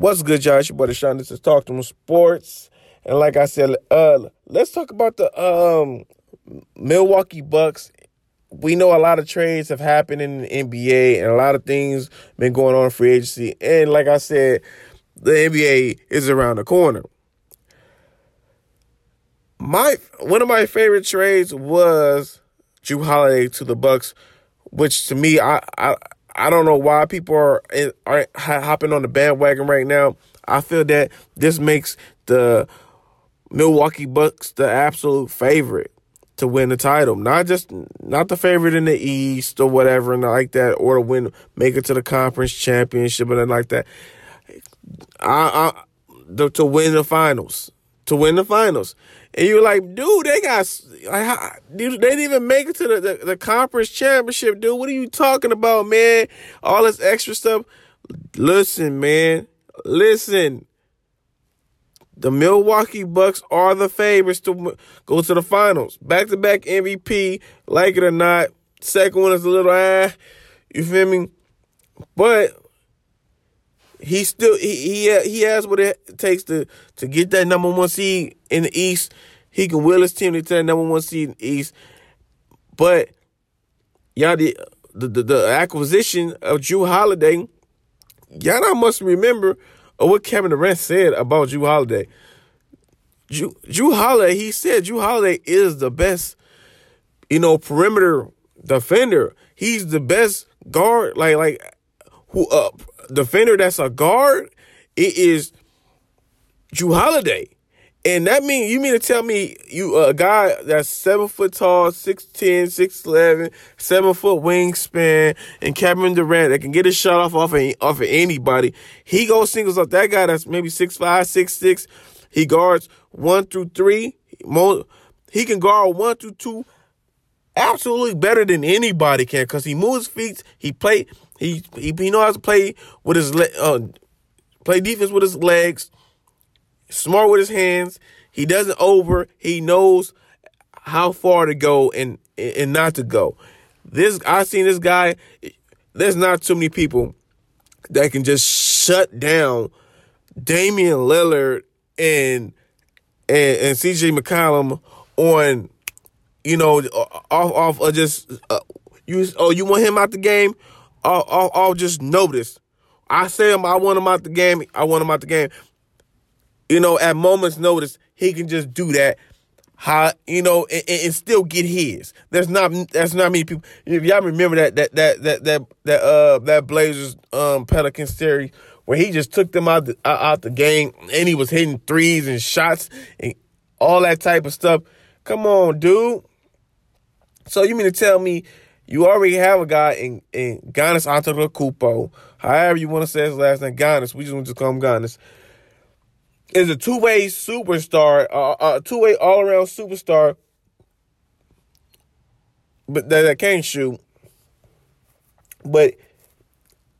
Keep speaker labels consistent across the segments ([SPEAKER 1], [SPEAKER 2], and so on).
[SPEAKER 1] What's good, y'all? It's your boy Deshaun. This is Talk to Them Sports. And like I said, uh, let's talk about the um, Milwaukee Bucks. We know a lot of trades have happened in the NBA and a lot of things been going on in free agency. And like I said, the NBA is around the corner. My one of my favorite trades was Jrue Holiday to the Bucks, which to me, I I I don't know why people are are hopping on the bandwagon right now. I feel that this makes the Milwaukee Bucks the absolute favorite to win the title. Not just not the favorite in the East or whatever and like that, or to win make it to the conference championship and like that. I, I to win the finals. To win the finals. And you're like, dude, they got, like, dude, they didn't even make it to the, the, the, conference championship, dude. What are you talking about, man? All this extra stuff. Listen, man. Listen. The Milwaukee Bucks are the favorites to go to the finals. Back to back MVP, like it or not. Second one is a little ah, you feel me? But he still he he he has what it takes to to get that number one seed in the East. He can will his team to that number one seed in the East. But y'all the the, the, the acquisition of Jrue Holiday, y'all not must remember what Kevin Durant said about Jrue Holiday. Jrue, Jrue Holiday, he said Jrue Holiday is the best, you know, perimeter defender. He's the best guard, like like who uh defender that's a guard, it is Jrue Holiday. And that mean you mean to tell me you a guy that's seven foot tall, 6'10, 6'11, seven foot wingspan, and Kevin Durant that can get a shot off off of, off of anybody. He goes singles up that guy that's maybe 6'5, 6'6. He guards one through three. He can guard one through two absolutely better than anybody can because he moves feet. He play he he, he knows how to play with his uh, play defense with his legs. Smart with his hands. He doesn't over. He knows how far to go and and not to go. This I seen this guy. There's not too many people that can just shut down Damian Lillard and and, and CJ McCollum on you know off off of just uh, you oh you want him out the game I'll, I'll, I'll just notice. I say him, I want him out the game. I want him out the game. You know, at moments notice, he can just do that. How you know, and, and still get his. There's not that's not many people. If y'all remember that that that that that that uh that Blazers um Pelicans series where he just took them out the out the game and he was hitting threes and shots and all that type of stuff. Come on, dude. So you mean to tell me you already have a guy in, in Giannis Antetokounmpo, however you want to say his last name, Giannis. We just want to call him Giannis. Is a two way superstar, a two way all around superstar, but that, that can't shoot. But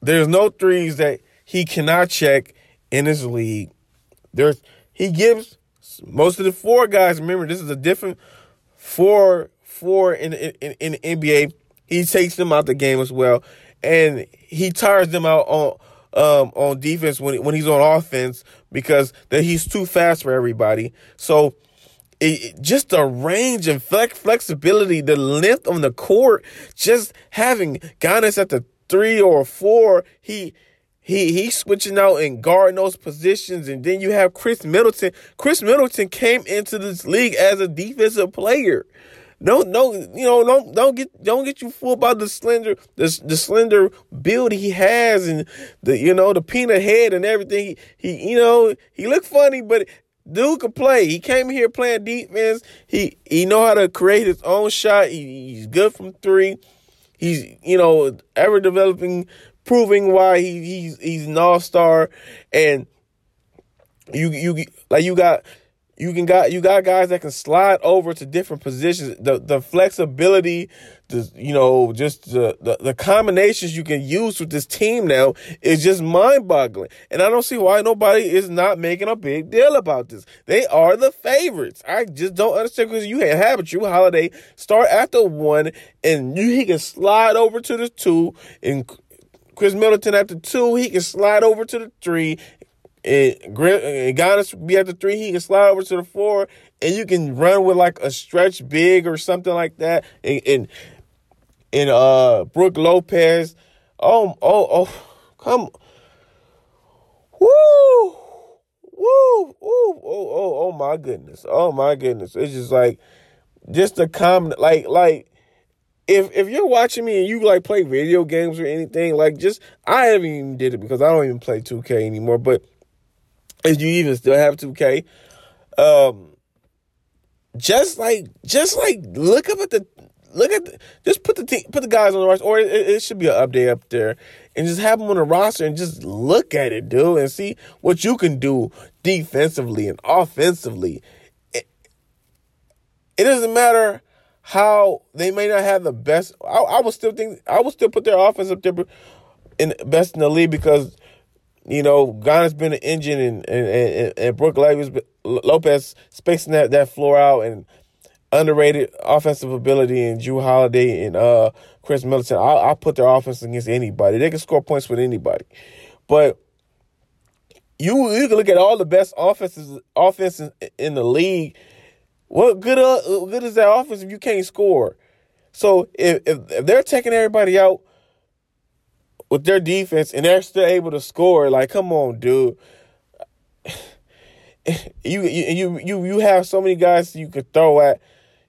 [SPEAKER 1] there's no threes that he cannot check in his league. There's he gives most of the four guys. Remember, this is a different four four in in, in the NBA. He takes them out the game as well, and he tires them out on um, on defense when when he's on offense because that he's too fast for everybody. So. It, just the range and flex, flexibility, the length on the court, just having Giannis at the three or four, he he he's switching out and guarding those positions, and then you have Khris Middleton. Khris Middleton came into this league as a defensive player. No, no, you know, don't don't get don't get you fooled by the slender the the slender build he has and the you know the peanut head and everything. He, he you know he looked funny, but dude could play. He came here playing defense. He he know how to create his own shot. He, he's good from three. He's you know ever developing, proving why he he's he's an all star, and you you like you got you can got you got guys that can slide over to different positions. The the flexibility, the you know, just the, the, the combinations you can use with this team now is just mind boggling. And I don't see why nobody is not making a big deal about this. They are the favorites. I just don't understand because you have a Jrue Holiday start the one and you he can slide over to the two and Khris Middleton the two, he can slide over to the three and, and Giannis be at the three, he can slide over to the four, and you can run with like a stretch big or something like that. And and, and uh Brook Lopez, oh oh oh, come, woo, woo, woo, oh oh oh my goodness, oh my goodness, it's just like just a comment, like like if if you're watching me and you like play video games or anything, like just I haven't even did it because I don't even play 2K anymore, but if you even still have 2K, um, just like just like look up at the look at the, just put the put the guys on the roster, or it, it, should be an update up there, and just have them on the roster and just look at it, dude, and see what you can do defensively and offensively. It, it doesn't matter how they may not have the best. I, I would still think I would still put their offense up there in best in the league because you know, Ghana's been an engine, and and and, and Brook Lopez spacing that that floor out, and underrated offensive ability, and Jrue Holiday and uh Khris Middleton. I'll, I'll put their offense against anybody. They can score points with anybody, but you you can look at all the best offenses offenses in the league. What good uh, good is that offense if you can't score? So if, if if they're taking everybody out with their defense and they're still able to score. Like, come on, dude. You you you you have so many guys you could throw at.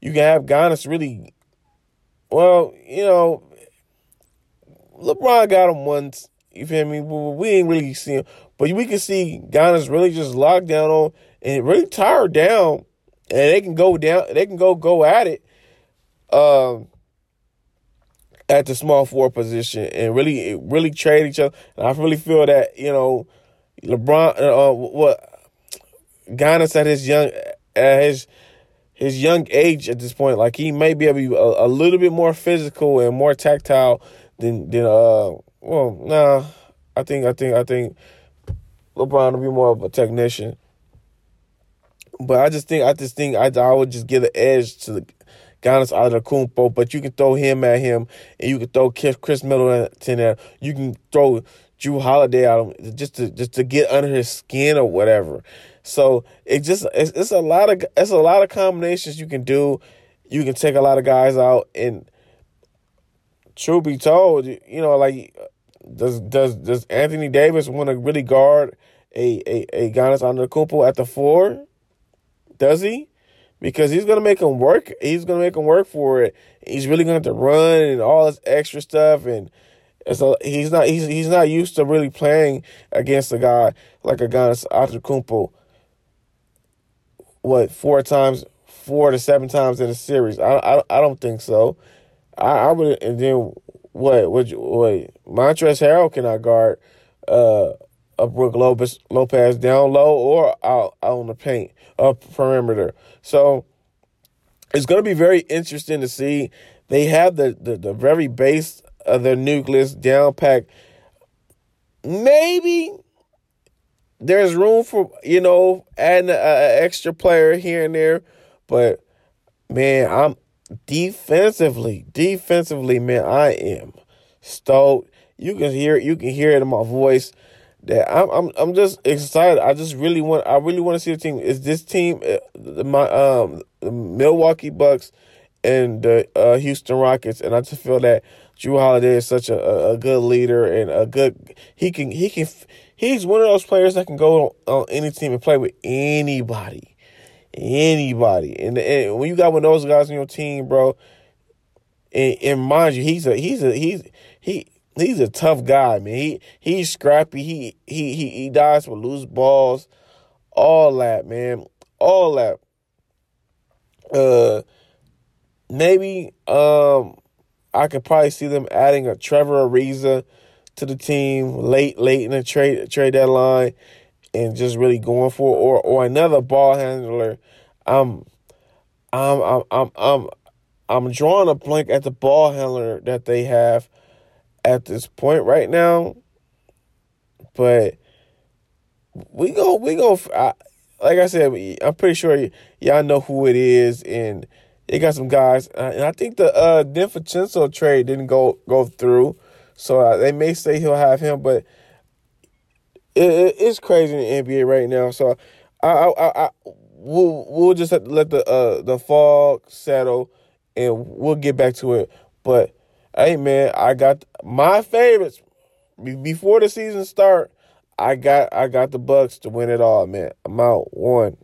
[SPEAKER 1] You can have Giannis really. Well, you know, LeBron got him once. You feel me? We ain't really see him, but we can see Giannis really just locked down on and really tired down, and they can go down. They can go go at it. Um, at the small forward position and really really trade each other. And I really feel that you know LeBron, uh, uh what Giannis at his young at his his young age at this point, like he may be able to be a, a little bit more physical and more tactile than than uh well nah I think I think I think LeBron will be more of a technician. But I just think I just think I I would just give the edge to the Giannis Antetokounmpo, but you can throw him at him, and you can throw Khris Middleton at. You can throw Jrue Holiday at him just to just to get under his skin or whatever. So it just it's, it's a lot of it's a lot of combinations you can do. You can take a lot of guys out, and truth be told, you know, like does does does Anthony Davis want to really guard a a a Giannis Antetokounmpo at the four? Does he? Because he's gonna make him work. He's gonna make him work for it. He's really gonna have to run and all this extra stuff, and so he's not he's he's not used to really playing against a guy like a guy Antetokounmpo. What four times, four to seven times in a series? I I, I don't think so. I, I would and then what what what Montrezl Harrell cannot guard uh a Brook Lopez Lopez down low or out, out on the paint up perimeter. So it's going to be very interesting to see. They have the, the, the very base of their nucleus down packed. Maybe there's room for, you know, adding an extra player here and there. But, man, I'm defensively, defensively, man, I am stoked. You can hear. You can hear it in my voice that I'm I'm I'm just excited. I just really want I really want to see the team. Is this team uh, my um Milwaukee Bucks and the uh, Houston Rockets, and I just feel that Jrue Holiday is such a, a good leader and a good he can he can he's one of those players that can go on, any team and play with anybody, anybody. And, and when you got one of those guys on your team, bro, and, and mind you, he's a he's a he's he he's a tough guy, man. He he's scrappy. He he he he dies for loose balls, all that, man, all that. Uh, maybe um, I could probably see them adding a Trevor Ariza to the team late late in the trade trade deadline, and just really going for or or another ball handler. I'm I'm I'm I'm I'm I'm drawing a blank at the ball handler that they have at this point right now. But we go, we go. I, like I said, I'm pretty sure y- y'all know who it is, and they got some guys. Uh, and I think the uh, DiVincenzo trade didn't go go through, so uh, they may say he'll have him. But it, it, it's crazy in the NBA right now. So I, I, I, we'll we'll just have to let the uh the fog settle, and we'll get back to it. But hey, man, I got my favorites before the season start. I got I got the Bucks to win it all, man. I'm out one.